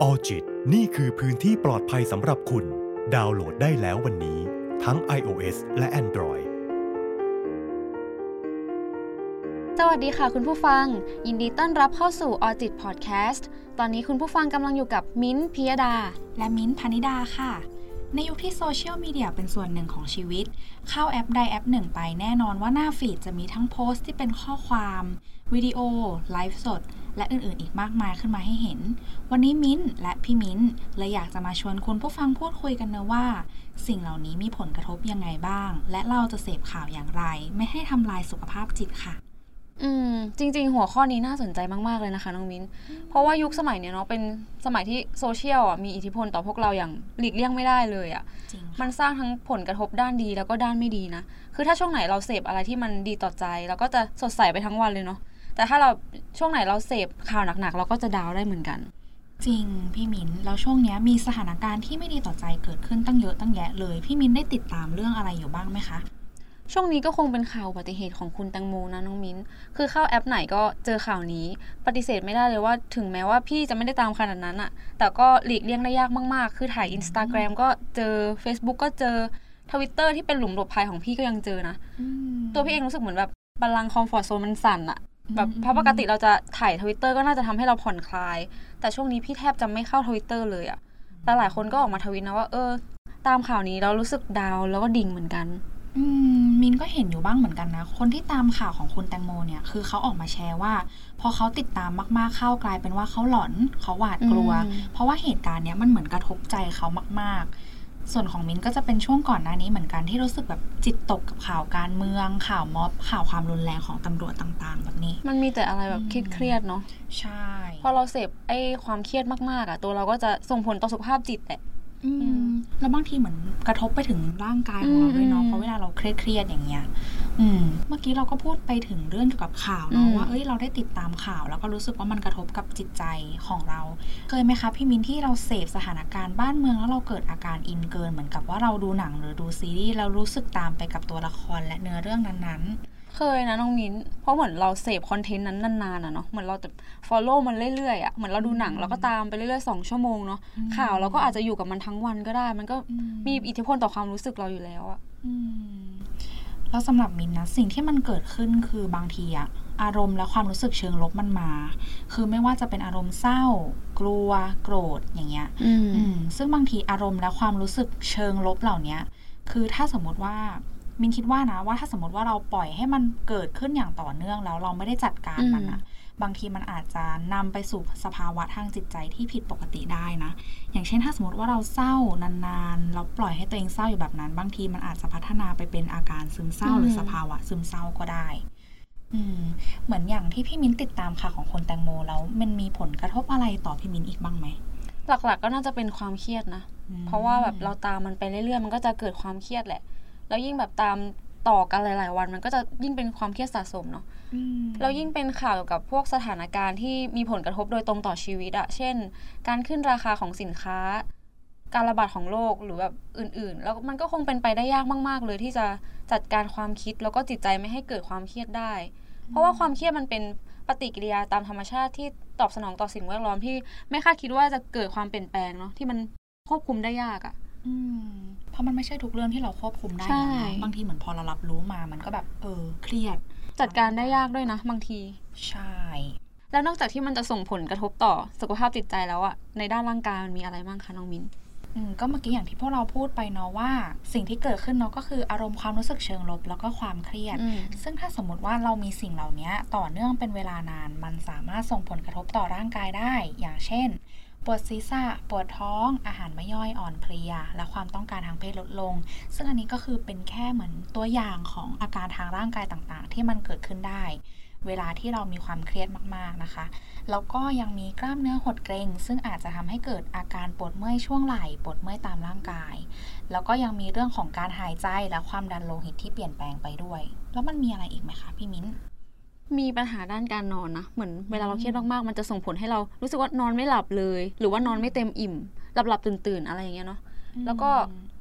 Alljit นี่คือพื้นที่ปลอดภัยสำหรับคุณ ดาวน์โหลดได้แล้ววันนี้ ทั้ง iOS และ Android สวัสดีค่ะคุณผู้ฟัง ยินดีต้อนรับเข้าสู่ Alljit พอดแคสต์ตอนนี้คุณผู้ฟังกำลังอยู่กับมิ้นท์พิยดา และมิ้นท์พนิดาค่ะ ในยุคที่โซเชียลมีเดียเป็นส่วนหนึ่งของชีวิต เข้าแอปใดแอปหนึ่งไปแน่นอนว่าหน้า feed จะมีทั้งโพสต์ที่เป็นข้อความ วิดีโอ ไลฟ์สด และอื่นๆ อีกมากมายขึ้นมาให้เห็น วันนี้มิ้นท์และพี่มิ้นท์เลยอยากจะมาชวนคุณผู้ฟังพูดคุยกันนะว่า สิ่งเหล่านี้มีผลกระทบยังไงบ้าง และเราจะเสพข่าวอย่างไร ไม่ให้ทำลายสุขภาพจิตค่ะ อืม จริง ๆ หัวข้อนี้น่าสนใจมากๆเลยนะคะน้องมิ้น เพราะว่ายุคสมัยเนี้ยเนาะเป็นสมัยที่โซเชียลอะมีอิทธิพลต่อพวกเราอย่างหลีกเลี่ยงไม่ได้เลยอะจริงมันสร้างทั้งผลกระทบด้านดีแล้วก็ด้านไม่ดีนะ คือถ้าช่วงไหนเราเสพอะไรที่มันดีต่อใจเราก็จะสดใสไปทั้งวันเลยเนาะ แต่ถ้าเราช่วงไหนเราเสพข่าวหนักๆ เราก็จะดาวน์ได้เหมือนกัน จริงพี่มิ้นแล้วช่วงเนี้ยมีสถานการณ์ที่ไม่ดีต่อใจเกิดขึ้นตั้งเยอะตั้งแยะเลย พี่มิ้นได้ติดตามเรื่องอะไรอยู่บ้างไหมคะ ช่วงนี้ก็คงเป็นข่าวอุบัติเหตุของคุณแตงโมนะน้องมิ้น คือเข้าแอปไหนก็เจอข่าวนี้ ปฏิเสธไม่ได้เลยว่าถึงแม้ว่าพี่จะไม่ได้ตามขนาดนั้นอะแต่ก็หลีกเลี่ยงได้ยากมากๆ คือถ่าย Instagram ก็เจอ Facebook ก็เจอทวิตเตอร์ที่เป็นหลุมหลบภัยของพี่ก็ยังเจอนะ ตัวพี่เองรู้สึกเหมือนแบบบัลลังก์ comfort zone มันสั่นอะ แบบเพราะปกติเราจะถ่ายทวิตเตอร์ก็น่าจะทำให้เราผ่อนคลาย แต่ช่วงนี้พี่แทบจะไม่เข้าทวิตเตอร์เลยอะแต่หลายคนก็ออกมาทวิตนะว่า เออ ตามข่าวนี้เรารู้สึก down แล้วก็ดิ่งเหมือนกันอืมมินก็เห็นอยู่บ้างเหมือนกันนะ คนที่ตามข่าวของคุณแตงโมเนี่ย คือเขาออกมาแชร์ว่า พอเขาติดตามมากๆเข้ากลายเป็นว่าเขาหลอนเขาหวาดกลัวอืมเพราะว่าเหตุการณ์เนี้ยมันเหมือนกระทบใจเขามากๆ ส่วนของมินก็จะเป็นช่วงก่อนหน้านี้เหมือนกันที่รู้สึกแบบจิตตกกับข่าวการเมือง ข่าวม็อบข่าวความรุนแรงของตำรวจต่าง ๆ แบบนี้ มันมีแต่อะไรแบบอืมเครียดๆเนาะใช่ พอเราเสพไอ้ความเครียดมากๆอะตัวเราก็จะส่งผลต่อสุขภาพจิตแหละอืมแล้วบางทีเหมือนกระทบไปถึงร่างกายของเราด้วยเนาะอืมเพราะเวลาเราเครียดๆอย่างเงี้ยอืม เมื่อกี้เราก็พูดไปถึงเรื่องเกี่ยวกับข่าวอืเนาะมว่าเอ้ยเราได้ติดตามข่าว แล้วก็รู้สึกว่ามันกระทบกับจิตใจของเรา เคยไหมคะพี่มินที่เราเสพสถานการณ์บ้านเมืองแล้วเราเกิดอาการอินเกิน เหมือนกับว่าเราดูหนังหรือดูซีรีส์แล้วรู้สึกตามไปกับตัวละครและเนื้อเรื่องนั้นเคยนะน้องมิ้น เพราะเหมือนเราเสพคอนเทนต์นั้นนานๆอะเนาะเหมือนเราจะ follow มันเรื่อยๆอะเหมือนเราดูหนังเราก็ตามไปเรื่อยๆสองชั่วโมงเนาะข่าวเราก็อาจจะอยู่กับมันทั้งวันก็ได้ มันก็อืมมีอิทธิพลต่อความรู้สึกเราอยู่แล้วอะๆอืม แล้วสำหรับมินนะสิ่งที่มันเกิดขึ้นคือบางทีอะอารมณ์และความรู้สึกเชิงลบมันมา คือไม่ว่าจะเป็นอารมณ์เศร้า กลัว โกรธอย่างเงี้ยอืมอืมซึ่งบางทีอารมณ์และความรู้สึกเชิงลบเหล่าเนี้ยคือถ้าสมมติว่ามินคิดว่านะว่าถ้าสมมติว่าเราปล่อยให้มันเกิดขึ้นอย่างต่อเนื่องแล้วเราไม่ได้จัดการมันอะ บางทีมันอาจจะนำไปสู่สภาวะทางจิตใจที่ผิดปกติได้นะ อย่างเช่นถ้าสมมติว่าเราเศร้านานๆ เราปล่อยให้ตัวเองเศร้าอยู่แบบนั้น บางทีมันอาจจะพัฒนาไปเป็นอาการซึมเศร้าหรือสภาวะซึมเศร้าก็ได้อืมเหมือนอย่างที่พี่มิ้นติดตามค่ะของคนแตงโมแล้วมันมีผลกระทบอะไรต่อพี่มิ้นอีกบ้างไหมหลักๆก็น่าจะเป็นความเครียดนะ เพราะว่าแบบเราตามมันไปเรื่อยๆ มันก็จะเกิดความเครียดแหละ แล้วยิ่งแบบตามต่อกันหลาย ๆ วัน มันก็จะยิ่งเป็นความเครียดสะสมเนาะ อืมแล้วยิ่งเป็นข่าวเกี่ยวกับพวกสถานการณ์ที่มีผลกระทบโดยตรงต่อชีวิตอะเช่น การขึ้นราคาของสินค้า การระบาดของโรคหรือแบบอื่น ๆ แล้วมันก็คงเป็นไปได้ยากมาก ๆ เลยที่จะจัดการความคิดแล้วก็จิตใจไม่ให้เกิดความเครียดได้ เพราะว่าความเครียดมันเป็นปฏิกิริยาตามธรรมชาติที่ตอบสนองต่อสิ่งแวดล้อมที่ไม่คาดคิดว่าจะเกิดความเปลี่ยนแปลงเนาะที่มันควบคุมได้ยากอะอืมเพราะมันไม่ใช่ทุกเรื่องที่เราควบคุมได้ใช่นะบางทีเหมือนพอเรารับรู้มา มันก็แบบเออเครียด จัดการได้ยากด้วยนะ บางที ใช่ แล้วนอกจากที่มันจะส่งผลกระทบต่อสุขภาพจิตใจแล้วอะในด้านร่างกายมันมีอะไรบ้างคะน้องมินอืมก็เมื่อกี้อย่างที่พวกเราพูดไปเนาะว่า สิ่งที่เกิดขึ้นเนาะก็คืออารมณ์ความรู้สึกเชิงลบแล้วก็ความเครียดอืมซึ่งถ้าสมมติว่าเรามีสิ่งเหล่านี้ต่อเนื่องเป็นเวลานาน มันสามารถส่งผลกระทบต่อร่างกายได้ อย่างเช่น ปวดศีรษะ ปวดท้อง อาหารไม่ย่อยอ่อนเพลีย และความต้องการทางเพศลดลง ซึ่งอันนี้ก็คือเป็นแค่เหมือนตัวอย่างของอาการทางร่างกายต่างๆ ที่มันเกิดขึ้นได้ เวลาที่เรามีความเครียดมากๆนะคะ แล้วก็ยังมีกล้ามเนื้อหดเกร็ง ซึ่งอาจจะทำให้เกิดอาการปวดเมื่อยช่วงไหล่ปวดเมื่อยตามร่างกาย แล้วก็ยังมีเรื่องของการหายใจและความดันโลหิตที่เปลี่ยนแปลงไปด้วย แล้วมันมีอะไรอีกไหมคะพี่มิ้น มีปัญหาด้านการนอนนะ เหมือนเวลาเราเครียดมากๆ มันจะส่งผลให้เรารู้สึกว่านอนไม่หลับเลย หรือว่านอนไม่เต็มอิ่ม หลับหลับตื่นตื่นๆอะไรอย่างเงี้ยเนาะ แล้วก็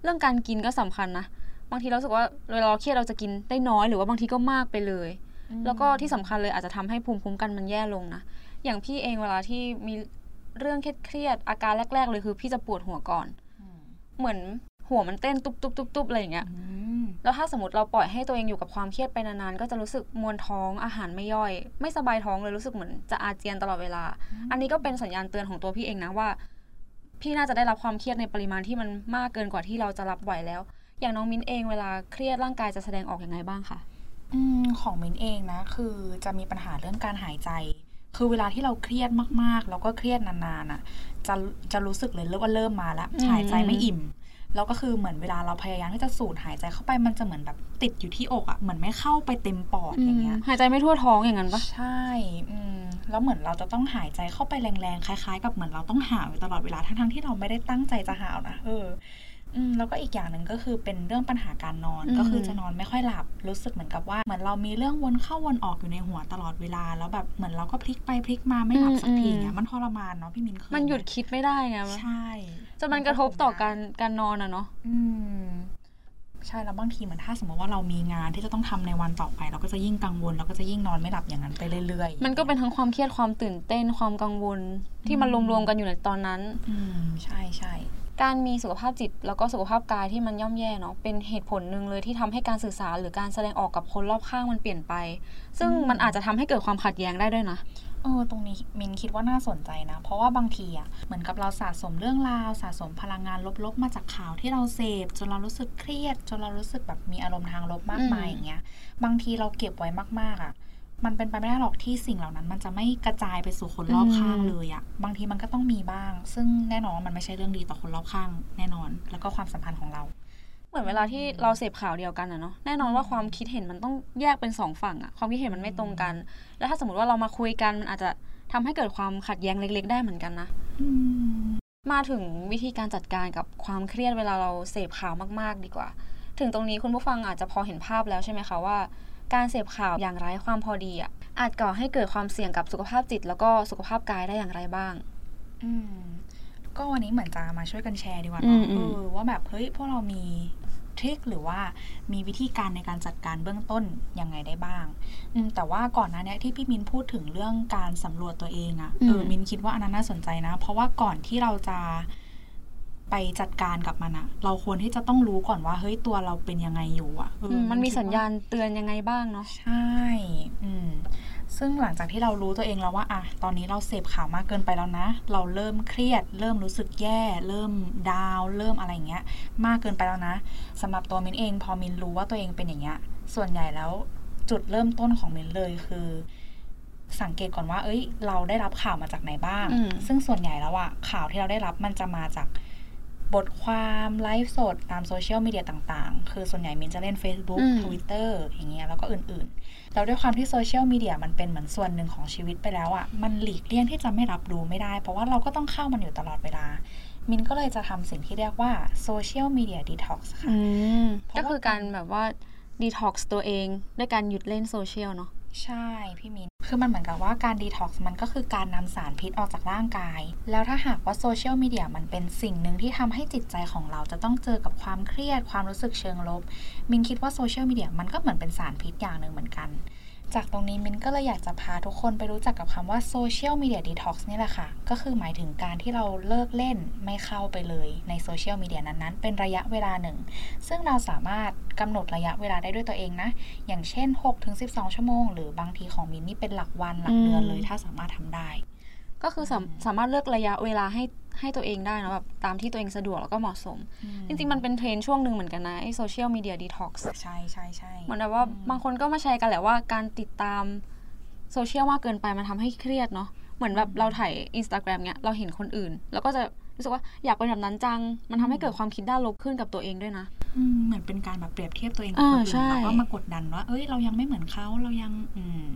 เรื่องการกินก็สำคัญนะ บางทีเรารู้สึกว่าเวลาเราเครียดเราจะกินได้น้อยหรือว่าบางทีก็มากไปเลย แล้วก็ที่สำคัญเลยอาจจะทำให้ภูมิคุ้มกันมันแย่ลงนะ อย่างพี่เองเวลาที่มีเรื่องเครียดๆอาการแรก ๆ เลยคือ พี่จะปวดหัวก่อน เหมือน หัวมันเต้นตุบตุบตุบตุบอะไรอย่างเงี้ยแล้วถ้าสมมติเราปล่อยให้ตัวเองอยู่กับความเครียดไปนานๆ ก็จะรู้สึกมวนท้องอาหารไม่ย่อย ไม่สบายท้องเลยรู้สึกเหมือนจะอาเจียนตลอดเวลา อันนี้ก็เป็นสัญญาณเตือนของตัวพี่เองนะว่า พี่น่าจะได้รับความเครียดในปริมาณที่มันมากเกินกว่าที่เราจะรับไหวแล้ว อย่างน้องมิ้นเองเวลาเครียดร่างกายจะแสดงออกอย่างไงบ้างคะอืมของมินเองนะ คือจะมีปัญหาเรื่องการหายใจ คือเวลาที่เราเครียดมากๆ แล้วก็เครียดนานๆอะ จะจะรู้สึกเลยว่าเริ่มมาแล้วหายใจไม่อิ่ม แล้วก็คือเหมือนเวลาเราพยายามที่จะสูดหายใจเข้าไปมันจะเหมือนแบบติดอยู่ที่อกอะ่ะเหมือนไม่เข้าไปเต็มปอดอย่างเงี้ยหายใจไม่ทั่วท้องอย่างนั้นปะใช่อืมแล้วเหมือนเราจะต้องหายใจเข้าไปแรงๆคล้าย ๆ กับเหมือนเราต้องหาวอยู่ตลอดเวลาทั้งๆที่เราไม่ได้ตั้งใจจะหาวนะเออ อืมแล้วก็อีกอย่างหนึ่งก็คือเป็นเรื่องปัญหาการนอนก็คือจะนอนไม่ค่อยหลับรู้สึกเหมือนกับว่าเหมือนเรามีเรื่องวนเข้าวนออกอยู่ในหัวตลอดเวลา แล้วแบบเหมือนเราก็พลิกไปพลิกมาไม่หลับสักทีเงี้ยมันทรมานเนาะพี่มินเคยมันหยุดคิดไม่ได้ไงใช่จนมันกระทบต่อการการนอนอะเนาะอืมใช่แล้วบางทีเหมือนถ้าสมมติว่าเรามีงานที่จะต้องทำในวันต่อไป เราก็จะยิ่งกังวลเราก็จะยิ่งนอนไม่หลับอย่างนั้นไปเรื่อยๆ มันก็เป็นทั้งความเครียดความตื่นเต้นความกังวลที่มันรวมๆกันอยู่ในตอนนั้น อืมใช่ใช่ การมีสุขภาพจิตแล้วก็สุขภาพกายที่มันย่ำแย่เนาะเป็นเหตุผลหนึ่งเลยที่ทำให้การสื่อสารหรือการแสดงออกกับคนรอบข้างมันเปลี่ยนไป ซึ่งมันอาจจะทำให้เกิดความขัดแย้งได้ด้วยนะเออตรงนี้มินคิดว่าน่าสนใจนะ เพราะว่าบางทีอะเหมือนกับเราสะสมเรื่องราว สะสมพลังงานลบๆ มาจากข่าวที่เราเสพจนเรารู้สึกเครียด จนเรารู้สึกแบบมีอารมณ์ทางลบมากมายอืมอย่างเงี้ยบางทีเราเก็บไว้มากๆอะ มันเป็นไปไม่ได้หรอกที่สิ่งเหล่านั้น มันจะไม่กระจายไปสู่คนรอบข้างเลยอะบางทีมันก็ต้องมีบ้าง ซึ่งแน่นอนว่ามันไม่ใช่เรื่องดีต่อคนรอบข้าง แน่นอน แล้วก็ความสัมพันธ์ของเรา เหมือนเวลาที่เราเสพข่าวเดียวกันอะเนาะแน่นอนว่าความคิดเห็นมันต้องแยกเป็นสองฝั่งอะความคิดเห็นมันไม่ตรงกัน แล้วถ้าสมมติว่าเรามาคุยกันมันอาจจะทำให้เกิดความขัดแย้งเล็ก ๆ ได้เหมือนกันนะอืมมาถึงวิธีการจัดการกับความเครียดเวลาเราเสพข่าวมาก ๆ ดีกว่า ถึงตรงนี้คุณผู้ฟังอาจจะพอเห็นภาพแล้วใช่ไหมคะว่า การเสพข่าวอย่างไร้ความพอดีอะอาจก่อให้เกิดความเสี่ยงกับสุขภาพจิต แล้วก็สุขภาพกายได้อย่างไรบ้าง อืมก็วันนี้เหมือนจะมาช่วยกันแชร์ดีกว่าอืเนาะมอืเอมอว่าแบบเฮ้ยพวกเรามีทริคหรือว่ามีวิธีการในการจัดการเบื้องต้นยังไงได้บ้างอืมแต่ว่าก่อนหน้าเนี้ยที่พี่มินพูดถึงเรื่องการสำรวจตัวเองอะเออมินคิดว่าอันนั้นน่าสนใจนะ เพราะว่าก่อนที่เราจะ ไปจัดการกับมันอะเราควรที่จะต้องรู้ก่อนว่าเฮ้ยตัวเราเป็นยังไงอยู่อะเออมมันมีคิดว่สัญญาณเตือนยังไงบ้างเนาะใช่อืมซึ่งหลังจากที่เรารู้ตัวเองแล้วว่าอะตอนนี้เราเสพข่าวมากเกินไปแล้วนะ เราเริ่มเครียด เริ่มรู้สึกแย่ เริ่มดาวน์เริ่มอะไรอย่างเงี้ย มากเกินไปแล้วนะสำหรับตัวมินเองพอมินรู้ว่าตัวเองเป็นอย่างเงี้ยส่วนใหญ่แล้วจุดเริ่มต้นของมินเลยคือสังเกตก่อนว่า เอ้ย เราได้รับข่าวมาจากไหนบ้างอืมซึ่งส่วนใหญ่แล้วอะข่าวที่เราได้รับมันจะมาจาก บทความไลฟ์สดตามโซเชียลมีเดียต่างๆ คือส่วนใหญ่มินจะเล่น Facebook อืม Twitter อย่างเงี้ยแล้วก็อื่นๆ แล้วด้วยความที่โซเชียลมีเดียมันเป็นเหมือนส่วนหนึ่งของชีวิตไปแล้วอะ่ะ มันหลีกเลี่ยงที่จะไม่รับรู้ไม่ได้ เพราะว่าเราก็ต้องเข้ามันอยู่ตลอดเวลา มินก็เลยจะทำสิ่งที่เรียกว่า social media detox ค่ะอืมเพราะก็ว่าคือการแบบว่าดีท็อกซ์ตัวเองด้วยการหยุดเล่นโซเชียลเนาะ ใช่พี่มินคือมันเหมือนกับว่าการดีท็อกซ์มันก็คือการนำสารพิษออกจากร่างกาย แล้วถ้าหากว่าโซเชียลมีเดียมันเป็นสิ่งหนึ่งที่ทำให้จิตใจของเราจะต้องเจอกับความเครียดความรู้สึกเชิงลบ มินคิดว่าโซเชียลมีเดียมันก็เหมือนเป็นสารพิษอย่างหนึ่งเหมือนกัน จากตรงนี้มินก็เลยอยากจะพาทุกคนไปรู้จักกับคำว่า social media detox นี่แหละค่ะ ก็คือหมายถึงการที่เราเลิกเล่นไม่เข้าไปเลยในโซเชียลมีเดียนั้นๆ เป็นระยะเวลาหนึ่ง ซึ่งเราสามารถกำหนดระยะเวลาได้ด้วยตัวเองนะ อย่างเช่น 6-12 ชั่วโมง หรือบางทีของมินนี่เป็นหลักวันหลักเดือนเลยอืมถ้าสามารถทำได้ ก็คือสามสามารถเลือกระยะเวลาให้ให้ตัวเองได้นะแบบตามที่ตัวเองสะดวกแล้วก็เหมาะสม จริง ๆ มันเป็นเทรนด์ช่วงหนึ่งเหมือนกันนะไอ้ social media detox ใช่ใช่ใช่เหมือนแบบว่าบางคนก็มาแชร์กันแหละว่าการติดตามโซเชียลมากเกินไปมันทำให้เครียดเนาะเหมือนแบบเราถ่ายอินสตาแกรมเนี้ยเราเห็นคนอื่น แล้วก็จะรู้สึกว่าอยากเป็นแบบนั้นจัง มันทำให้เกิดความคิดด้านลบขึ้นกับตัวเองด้วยนะอืมเหมือนเป็นการแบบเปรียบเทียบตัวเองกับอ่าคนอื่ใช่แล้วก็มากดดันว่า เอ้ยเรายังไม่เหมือนเขาเรายังอืม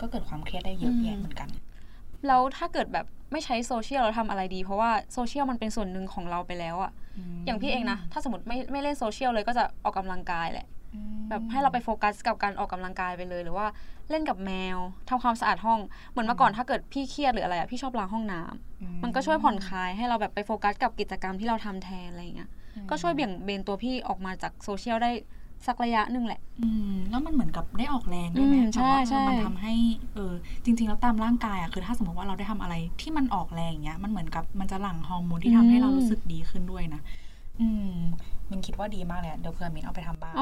ก็เกิดความเครียดได้เยอะแยะเหมือนกัน แล้วถ้าเกิดแบบไม่ใช้โซเชียลเราทำอะไรดี เพราะว่าโซเชียลมันเป็นส่วนหนึ่งของเราไปแล้วอะอย่างพี่เองนะ ถ้าสมมติไม่ไม่เล่นโซเชียลเลยก็จะออกกำลังกายแหละอืมแบบให้เราไปโฟกัสกับการออกกำลังกายไปเลย หรือว่าเล่นกับแมวทำความสะอาดห้อง เหมือนเมื่อก่อนถ้าเกิดพี่เครียดหรืออะไรอะพี่ชอบล้างห้องน้ำอืมันก็ช่วยผ่อนคลายให้เราแบบไปโฟกัสกับกิจกรรมที่เราทำแทนอะไรอย่างเงี้ยก็ช่วยเบี่ยงเบนตัวพี่ออกมาจากโซเชียลได้ สักระยะหนึ่งแหละ อืมแล้วมันเหมือนกับได้ออกแรงด้วยไหมอืมแบบว่าใช่เออมันใช่ทำให้เออจริง ๆ แล้วตามร่างกายอะคือถ้าสมมติว่าเราได้ทำอะไรที่มันออกแรงอย่างเงี้ยมันเหมือนกับมันจะหลั่งฮอร์โมนที่ทำให้เรารู้สึกดีขึ้นด้วยนะอืมมินคิดว่าดีมากเลยอะเดี๋ยวเผื่อมินเอาไปทำบ้าง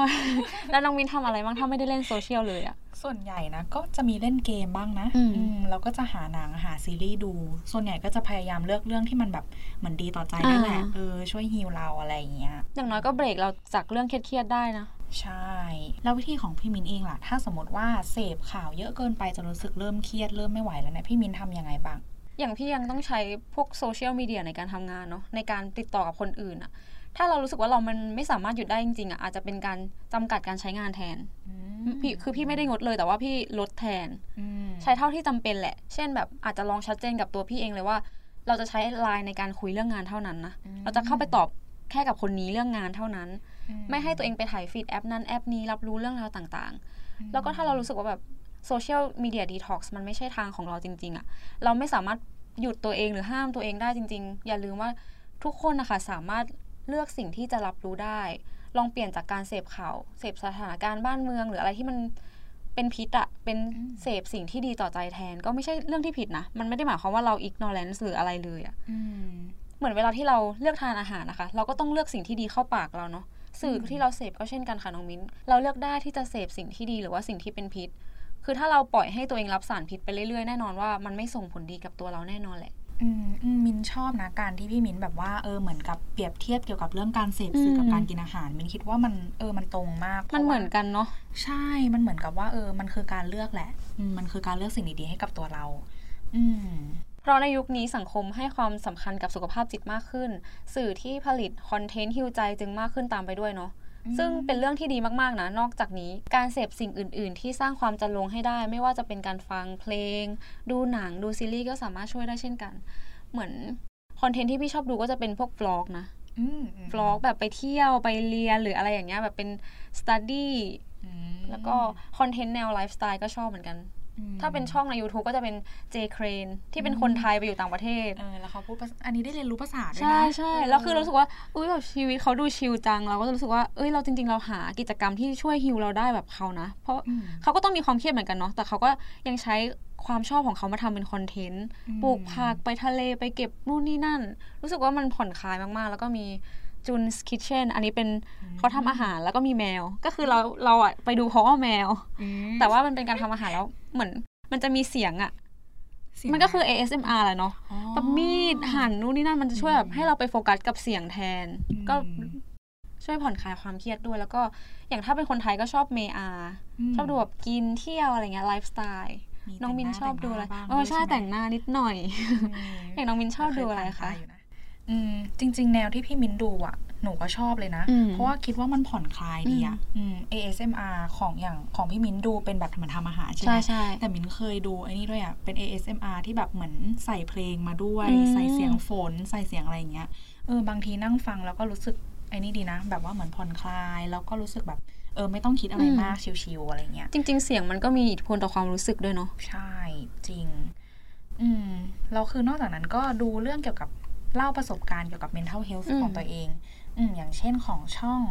แล้วน้องมินทำอะไรบ้างถ้าไม่ได้เล่นโซเชียลเลยอะส่วนใหญ่นะก็จะมีเล่นเกมบ้างนะอืมอืมแล้วก็จะหาหนังหาซีรีส์ดู ส่วนใหญ่ก็จะพยายามเลือกเรื่องที่มันแบบเหมือนดีต่อใจนั่นแหละเออช่วยฮีลเราอะไรอย่างเงี้ยอย่างน้อยก็เบรกเราจากเรื่องเครียดๆได้นะ ใช่ แล้ววิธีของพี่มินเองล่ะ ถ้าสมมติว่าเสพข่าวเยอะเกินไปจนรู้สึกเริ่มเครียดเริ่มไม่ไหวแล้วเนี่ยพี่มินทำยังไงบ้าง อย่างพี่ยังต้องใช้พวกโซเชียลมีเดียในการทำงานเนาะในการติดต่อกับคนอื่นอะถ้าเรารู้สึกว่าเรามันไม่สามารถหยุดได้จริงๆอะอาจจะเป็นการจำกัดการใช้งานแทนพี่คือพี่ไม่ได้งดเลยแต่ว่าพี่ลดแทนอืมใช้เท่าที่จำเป็นแหละ เช่นแบบอาจจะลองชัดเจนกับตัวพี่เองเลยว่า เราจะใช้ไลน์ในการคุยเรื่องงานเท่านั้นนะเราจะเข้าไปตอบ แค่กับคนนี้เรื่องงานเท่านั้น ไม่ให้ตัวเองไปไถ feed แอปนั้นแอปนี้รับรู้เรื่องราวต่างๆ แล้วก็ถ้าเรารู้สึกว่าแบบ social media detox มันไม่ใช่ทางของเราจริง ๆอะเราไม่สามารถหยุดตัวเองหรือห้ามตัวเองได้จริง ๆ อย่าลืมว่าทุกคนนะคะสามารถเลือกสิ่งที่จะรับรู้ได้ ลองเปลี่ยนจากการเสพข่าว เสพสถานการณ์บ้านเมือง หรืออะไรที่มันเป็นพิษอะเป็นเสพสิ่งที่ดีต่อใจแทน ก็ไม่ใช่เรื่องที่ผิดนะ มันไม่ได้หมายความว่าเรา ignorance หรืออะไรเลยอะอืม เหมือนเวลาที่เราเลือกทานอาหารนะคะ เราก็ต้องเลือกสิ่งที่ดีเข้าปากเราเนาะสื่อที่เราเสพก็เช่นกันค่ะน้องมิ้น เราเลือกได้ที่จะเสพสิ่งที่ดีหรือว่าสิ่งที่เป็นพิษ คือถ้าเราปล่อยให้ตัวเองรับสารพิษไปเรื่อยๆ แน่นอนว่ามันไม่ส่งผลดีกับตัวเราแน่นอนแหละอืมอืมมินชอบนะการที่พี่มินแบบว่าเออเหมือนกับเปรียบเทียบเกี่ยวกับเรื่องการเสพสื่อกับอืมการกินอาหาร มินคิดว่ามันเออมันตรงมากมันพราะว่าเหมือนกันเนาะใช่มันเหมือนกับว่าเออมันคือการเลือกแหละอืมมันคือการเลือกสิ่งดีๆให้กับตัวเรา อืม เพราะในยุคนี้สังคมให้ความสำคัญกับสุขภาพจิตมากขึ้น สื่อที่ผลิตคอนเทนต์ฮิวใจจึงมากขึ้นตามไปด้วยเนาะอืมซึ่งเป็นเรื่องที่ดีมากๆนะ นอกจากนี้การเสพสิ่งอื่น ๆ ที่สร้างความจันลงให้ได้ ไม่ว่าจะเป็นการฟังเพลง ดูหนังดูซีรีส์ก็สามารถช่วยได้เช่นกัน เหมือนคอนเทนต์ที่พี่ชอบดูก็จะเป็นพวกวล็อกนะอืมอืมวล็อกแบบไปเที่ยวไปเรียนหรืออะไรอย่างเงี้ยแบบเป็นสตูดี้อืมแล้วก็คอนเทนต์แนวไลฟ์สไตล์ก็ชอบเหมือนกันอืม ถ้าเป็นช่องใน YouTube ก็จะเป็น J Crane ที่เป็นคนไทยไปอยู่ต่างประเทศเออแล้วเขาพูดภาษาอันนี้ได้เรียนรู้ภาษาด้วยนะใช่ใช่เแล้วคือรู้สึกว่าอุ้ยแบบชีวิตเขาดู chill จัง เราก็จะรู้สึกว่าเอ้ยเราจริง ๆ เราหากิจกรรมที่ช่วย heal เราได้แบบเขานะ เพราะอืมเขาก็ต้องมีความเครียดเหมือนกันเนาะแต่เขาก็ยังใช้ความชอบของเขามาทำเป็นคอนเทนต์อืมปลูกผักไปทะเลไปเก็บนู่นนี่นั่น รู้สึกว่ามันผ่อนคลายมากๆ แล้วก็มี JunsKitchen อันนี้เป็นเขาทำอาหารแล้วก็มีแมว ก็คือเราเราอะไปดูเพราะว่าแมวอืมแต่ว่ามันเป็นการทำอาหารแล้วเหมือนมันจะมีเสียงอะเสียงมันก็คือ ASMR แหละเนาะอ๋อแบบมีดหั่นนู่นนี่นั่นมันจะช่วยแบบให้เราไปโฟกัสกับเสียงแทนอืมก็ช่วยผ่อนคลายความเครียดด้วย แล้วก็อย่างถ้าเป็นคนไทยก็ชอบเมอามชอบดูแบบกินเที่ยวอะไรเงี้ยไลฟ์สไตล์มีน้องมินแต่งหาชอบดูอะไรแต่งหน้าบ้างเออด้วยใช่ใช่ไหมแต่งหน้านิดหน่อย อย่างน้องมินชอบดูอะไรเคยคะผ่านตา อยู่นอืมจริง ๆ แนวที่พี่มินดูอะหนูก็ชอบเลยนะอืมเพราะว่าคิดว่ามันผ่อนคลายดีอะอืม ASMR ของอย่างของพี่มินดูเป็นแบบเหมือนทำอาหารใช่ไหใช่มใช่แต่มินเคยดูไอ้นี่ด้วยอะเป็น ASMR ที่แบบเหมือนใส่เพลงมาด้วยอืมใส่เสียงฝน ใส่เสียงอะไรอย่างเงี้ย เออบางทีนั่งฟังแล้วก็รู้สึกไอ้นี่ดีนะ แบบว่าเหมือนผ่อนคลาย แล้วก็รู้สึกแบบเออไม่ต้องคิดอะไรมากชิวๆอะไรเงี้ย จริง ๆ เสียงมันก็มีอิทธิพลต่อความรู้สึกด้วยเนาะ ใช่จริง อืมแล้วคือนอกจากนั้นก็ดูเรื่องเกี่ยวกับ เล่าประสบการณ์เกี่ยวกับ mental health อืมของตัวเองอืมอย่างเช่นของช่อง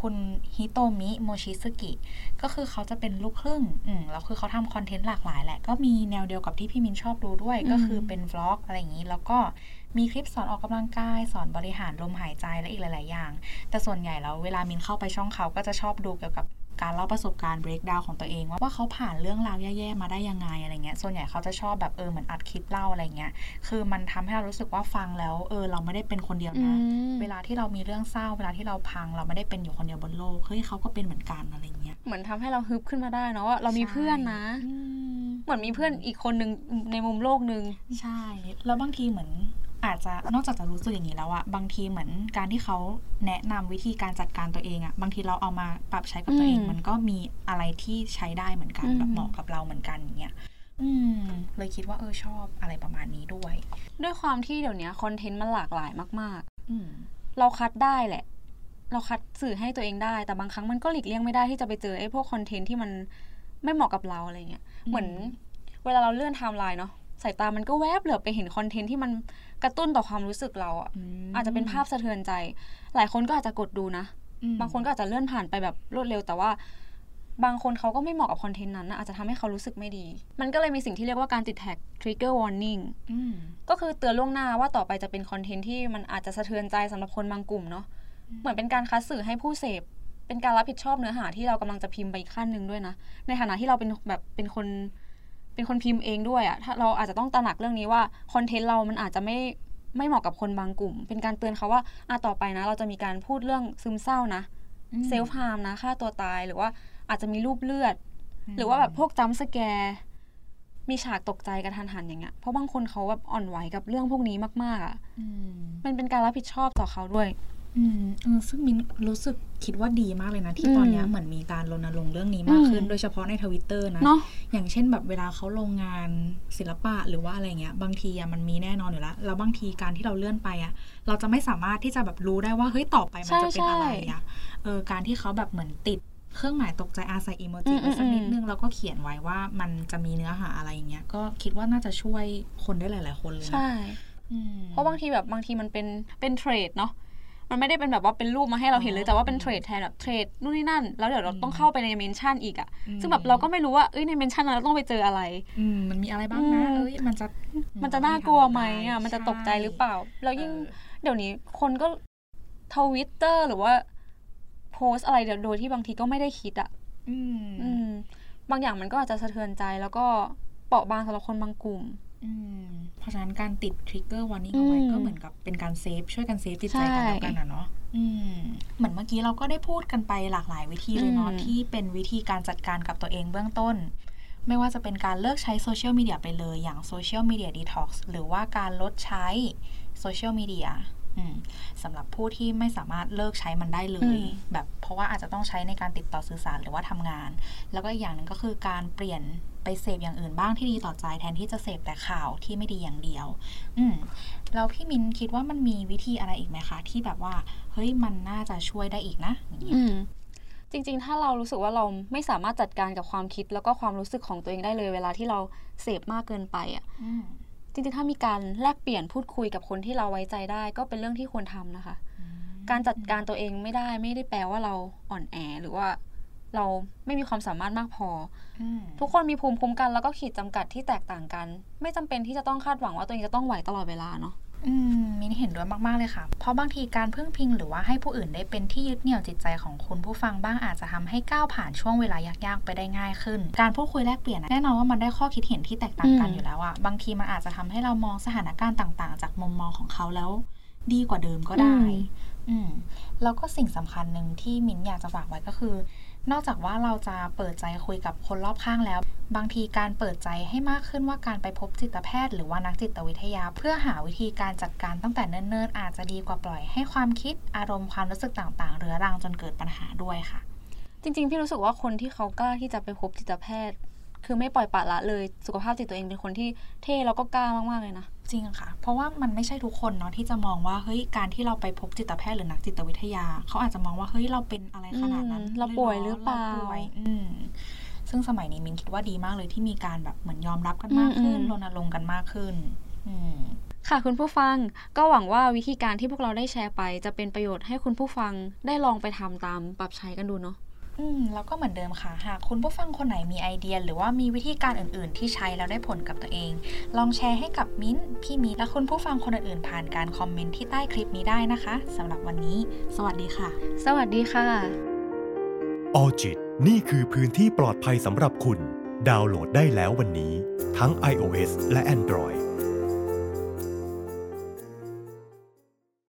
คุณฮิโตมิโมชิสกิ ก็คือเขาจะเป็นลูกครึ่งอืมแล้วคือเขาทำคอนเทนต์หลากหลายแหละ ก็มีแนวเดียวกับที่พี่มินชอบดูด้วย ก็คือเป็น vlog อะไรอย่างนี้ แล้วก็มีคลิปสอนออกกำลังกาย สอนบริหารลมหายใจและอีกหลาย ๆ อย่าง แต่ส่วนใหญ่แล้วเวลามินเข้าไปช่องเขาก็จะชอบดูเกี่ยวกับ การเล่าประสบการณ์ breakdown ของตัวเองว่าว่าเขาผ่านเรื่องราวแย่ๆมาได้ยังไงอะไรเงี้ย ส่วนใหญ่เขาจะชอบแบบเออเหมือนอัดคลิปเล่าอะไรเงี้ย คือมันทำให้เรารู้สึกว่าฟังแล้วเออเราไม่ได้เป็นคนเดียวนะ เวลาที่เรามีเรื่องเศร้าเวลาที่เราพังเราไม่ได้เป็นอยู่คนเดียวบนโลก เฮ้ยเขาก็เป็นเหมือนกันอะไรเงี้ย เหมือนทำให้เราฮึบขึ้นมาได้เนาะว่าเรามีเพื่อนนะอืมเหมือนมีเพื่อนอีกคนนึงในมุมโลกนึงใช่ แล้วบางทีเหมือน อาจจะนอกจากจะรู้สึกอย่างนี้แล้วอะบางทีเหมือนการที่เขาแนะนำวิธีการจัดการตัวเองอะบางทีเราเอามาปรับใช้กับตัวเองอืมมันก็มีอะไรที่ใช้ได้เหมือนกันอืมแบบเหมาะกับเราเหมือนกันอย่างเงี้ยอืมเลยคิดว่าเออชอบอะไรประมาณนี้ด้วย ด้วยความที่เดี๋ยวนี้คอนเทนต์มันหลากหลายมากอืมๆเราคัดได้แหละ เราคัดสื่อให้ตัวเองได้ แต่บางครั้งมันก็หลีกเลี่ยงไม่ได้ที่จะไปเจอไอ้พวกคอนเทนต์ที่มันไม่เหมาะกับเราอะไรเงี้ยเหมือนเวลาเราเลื่อนไทม์ไลน์เนาะ สายตามันก็แวบเหลือบไปเห็นคอนเทนต์ที่มันกระตุ้นต่อความรู้สึกเราอะมอาจจะเป็นภาพสะเทือนใจ หลายคนก็อาจจะกดดูนะอืมบางคนก็อาจจะเลื่อนผ่านไปแบบรวดเร็วแต่ว่าบางคนเขาก็ไม่เหมาะกับคอนเทนต์นั้นนะอาจจะทำให้เขารู้สึกไม่ดี มันก็เลยมีสิ่งที่เรียกว่าการติดแท็ก trigger warning อืมก็คือเตือนล่วงหน้าว่าต่อไปจะเป็นคอนเทนต์ที่มันอาจจะสะเทือนใจสำหรับคนบางกลุ่มเนาะ เหมือนเป็นการคัดสื่อให้ผู้เสพ เป็นการรับผิดชอบเนื้อหาที่เรากำลังจะพิมพ์ไปอีกขั้นหนึ่งด้วยนะ ในฐานะที่เราเป็นแบบเป็นคน เป็นคนพิมพ์เองด้วยอะถ้าเราอาจจะต้องตระหนักเรื่องนี้ว่าคอนเทนต์เรามันอาจจะไม่ไม่เหมาะกับคนบางกลุ่ม เป็นการเตือนเขาว่าอะต่อไปนะ เราจะมีการพูดเรื่องซึมเศร้านะอืม self-harm นะฆ่าตัวตายหรือว่าอาจจะมีรูปเลือด หรือว่าแบบพวก jump scare มีฉากตกใจกะทันหันอย่างเงี้ย เพราะบางคนเขาแบบอ่อนไหวกับเรื่องพวกนี้มากๆอะอืมมันเป็นการรับผิดชอบต่อเขาด้วย อืมเออซึ่งมินรู้สึกคิดว่าดีมากเลยนะที่อืมตอนเนี้ยเหมือนมีการรณรงค์เรื่องนี้มากขึ้นอืมโดยเฉพาะในทวิตเตอร์นะเนาะอย่างเช่นแบบเวลาเขาลงงานศิลปะหรือว่าอะไรเงี้ย บางทีอะมันมีแน่นอนอยู่แล้วแล้วบางทีการที่เราเลื่อนไปอะเราจะไม่สามารถที่จะแบบรู้ได้ว่าเฮ้ยต่อไปมันจะเป็นอะไรอะเออการที่เขาแบบเหมือนติดเครื่องหมายตกใจอาใส่อีโมจิไว้สักนิดนึง แล้วก็เขียนไว้ว่ามันจะมีเนื้อหาอะไรอย่างเงี้ย ก็คิดว่าน่าจะช่วยคนได้หลาย ๆ คนเลยนะใช่อืมเพราะบางทีแบบบางทีมันเป็นเป็น thread เนาะ มันไม่ได้เป็นแบบว่าเป็นรูปมาให้เราเห็นเลยอะแต่ว่าเป็น thread แทนแบบ thread นู่นนี่นั่น แล้วเดี๋ยวเราต้องเข้าไปใน mention อีกอะอืมซึ่งแบบเราก็ไม่รู้ว่าเอ้ยใน mention นั้นเราต้องไปเจออะไรอืมมันมีอะไรบ้างนะอืมเอ้ยมันจะมันจะน่ากลัวไหมอะมันจะตกใจหรือเปล่าแล้วยิ่งเออเดี๋ยวนี้คนก็ทวิตเตอร์หรือว่าโพสต์อะไรเดี๋ยวโดยที่บางทีก็ไม่ได้คิดอะอืมอืมบางอย่างมันก็อาจจะสะเทือนใจแล้วก็เปราะบางสำหรับคนบางกลุ่ม อืม เพราะฉะนั้นการติดทริกเกอร์วันนี้เอาไว้อืมก็เหมือนกับเป็นการ save ช่วยกัน save จิตใจใช่กันแล้วกันนะเนาะอืมเหมือนเมื่อกี้เราก็ได้พูดกันไปหลากหลายวิธีเลยเนาะอืมที่เป็นวิธีการจัดการกับตัวเองเบื้องต้น ไม่ว่าจะเป็นการเลิกใช้โซเชียลมีเดียไปเลย อย่าง social media detox หรือว่าการลดใช้โซเชียลมีเดียอืมสำหรับผู้ที่ไม่สามารถเลิกใช้มันได้เลยอืมแบบเพราะว่าอาจจะต้องใช้ในการติดต่อสื่อสารหรือว่าทำงาน แล้วก็อีกอย่างหนึ่งก็คือการเปลี่ยน ไปเสพอย่างอื่นบ้างที่ดีต่อใจแทนที่จะเสพแต่ข่าวที่ไม่ดีอย่างเดียว อืมแล้วพี่มินคิดว่ามันมีวิธีอะไรอีกไหมคะ ที่แบบว่าเฮ้ยมันน่าจะช่วยได้อีกนะอย่างเงี้ยอืมจริงๆ ถ้าเรารู้สึกว่าเราไม่สามารถจัดการกับความคิดแล้วก็ความรู้สึกของตัวเองได้เลย เวลาที่เราเสพมากเกินไปอะอืมจริงๆ ถ้ามีการแลกเปลี่ยนพูดคุยกับคนที่เราไว้ใจได้ ก็เป็นเรื่องที่ควรทำนะคะ การจัดการตัวเองไม่ได้ไม่ได้แปลว่าเราอ่อนแอหรือว่า เราไม่มีความสามารถมากพออืมทุกคนมีภูมิคุ้มกันแล้วก็ขีดจำกัดที่แตกต่างกัน ไม่จำเป็นที่จะต้องคาดหวังว่าตัวเองจะต้องไหวตลอดเวลาเนาะอืมมินเห็นด้วยมาก ๆ เลยค่ะ เพราะบางทีการพึ่งพิงหรือว่าให้ผู้อื่นได้เป็นที่ยึดเหนี่ยวจิตใจของคุณผู้ฟังบ้างอาจจะทำให้ก้าวผ่านช่วงเวลายาก ๆ ไปได้ง่ายขึ้น การพูดคุยแลกเปลี่ยนอะแน่นอนว่ามันได้ข้อคิดเห็นที่แตกต่างกันอืมอยู่แล้วอะบางทีมันอาจจะทำให้เรามองสถานการณ์ต่าง ๆ จากมุมมองของเขาแล้ว ดีกว่าเดิมก็ได้ อืมแล้วก็สิ่งสำคัญหนึ่งที่มิ้นอยากจะฝากไว้ก็คือ นอกจากว่าเราจะเปิดใจคุยกับคนรอบข้างแล้ว บางทีการเปิดใจให้มากขึ้นว่าการไปพบจิตแพทย์ หรือว่านักจิตวิทยา เพื่อหาวิธีการจัดการตั้งแต่เนิ่นๆอาจจะดีกว่าปล่อยให้ความคิดอารมณ์ความรู้สึกต่างๆ เรื้อรังจนเกิดปัญหาด้วยค่ะ จริงๆพี่รู้สึกว่าคนที่เขากล้าที่จะไปพบจิตแพทย์ คือไม่ปล่อยปละละเลยสุขภาพจิตตัวเองเป็นคนที่เท่แล้วก็กล้ามากๆเลยนะ จริงค่ะ เพราะว่ามันไม่ใช่ทุกคนเนาะที่จะมองว่าเฮ้ยการที่เราไปพบจิตแพทย์หรือนักจิตวิทยา เขาอาจจะมองว่าเฮ้ยเราเป็นอะไรขนาดนั้นอืมเราป่วยหรือเปล่าป่วยอืมซึ่งสมัยนี้มินคิดว่าดีมากเลยที่มีการแบบเหมือนยอมรับกันมากขึ้นอืมรณรงค์กันมากขึ้น อืมค่ะคุณผู้ฟังก็หวังว่าวิธีการที่พวกเราได้แชร์ไป จะเป็นประโยชน์ให้คุณผู้ฟังได้ลองไปทำตามปรับใช้กันดูเนาะ อืมแล้วก็เหมือนเดิมค่ะ หากคุณผู้ฟังคนไหนมีไอเดีย หรือว่ามีวิธีการอื่นๆ ที่ใช้แล้วได้ผลกับตัวเอง ลองแชร์ให้กับมิ้นท์พี่มิ้นท์และคุณผู้ฟังคนอื่นๆผ่านการคอมเมนต์ที่ใต้คลิปนี้ได้นะคะสำหรับวันนี้ สวัสดีค่ะ สวัสดีค่ะออจิตนี่คือพื้นที่ปลอดภัยสำหรับคุณ ดาวน์โหลดได้แล้ววันนี้ ทั้ง iOS และ Android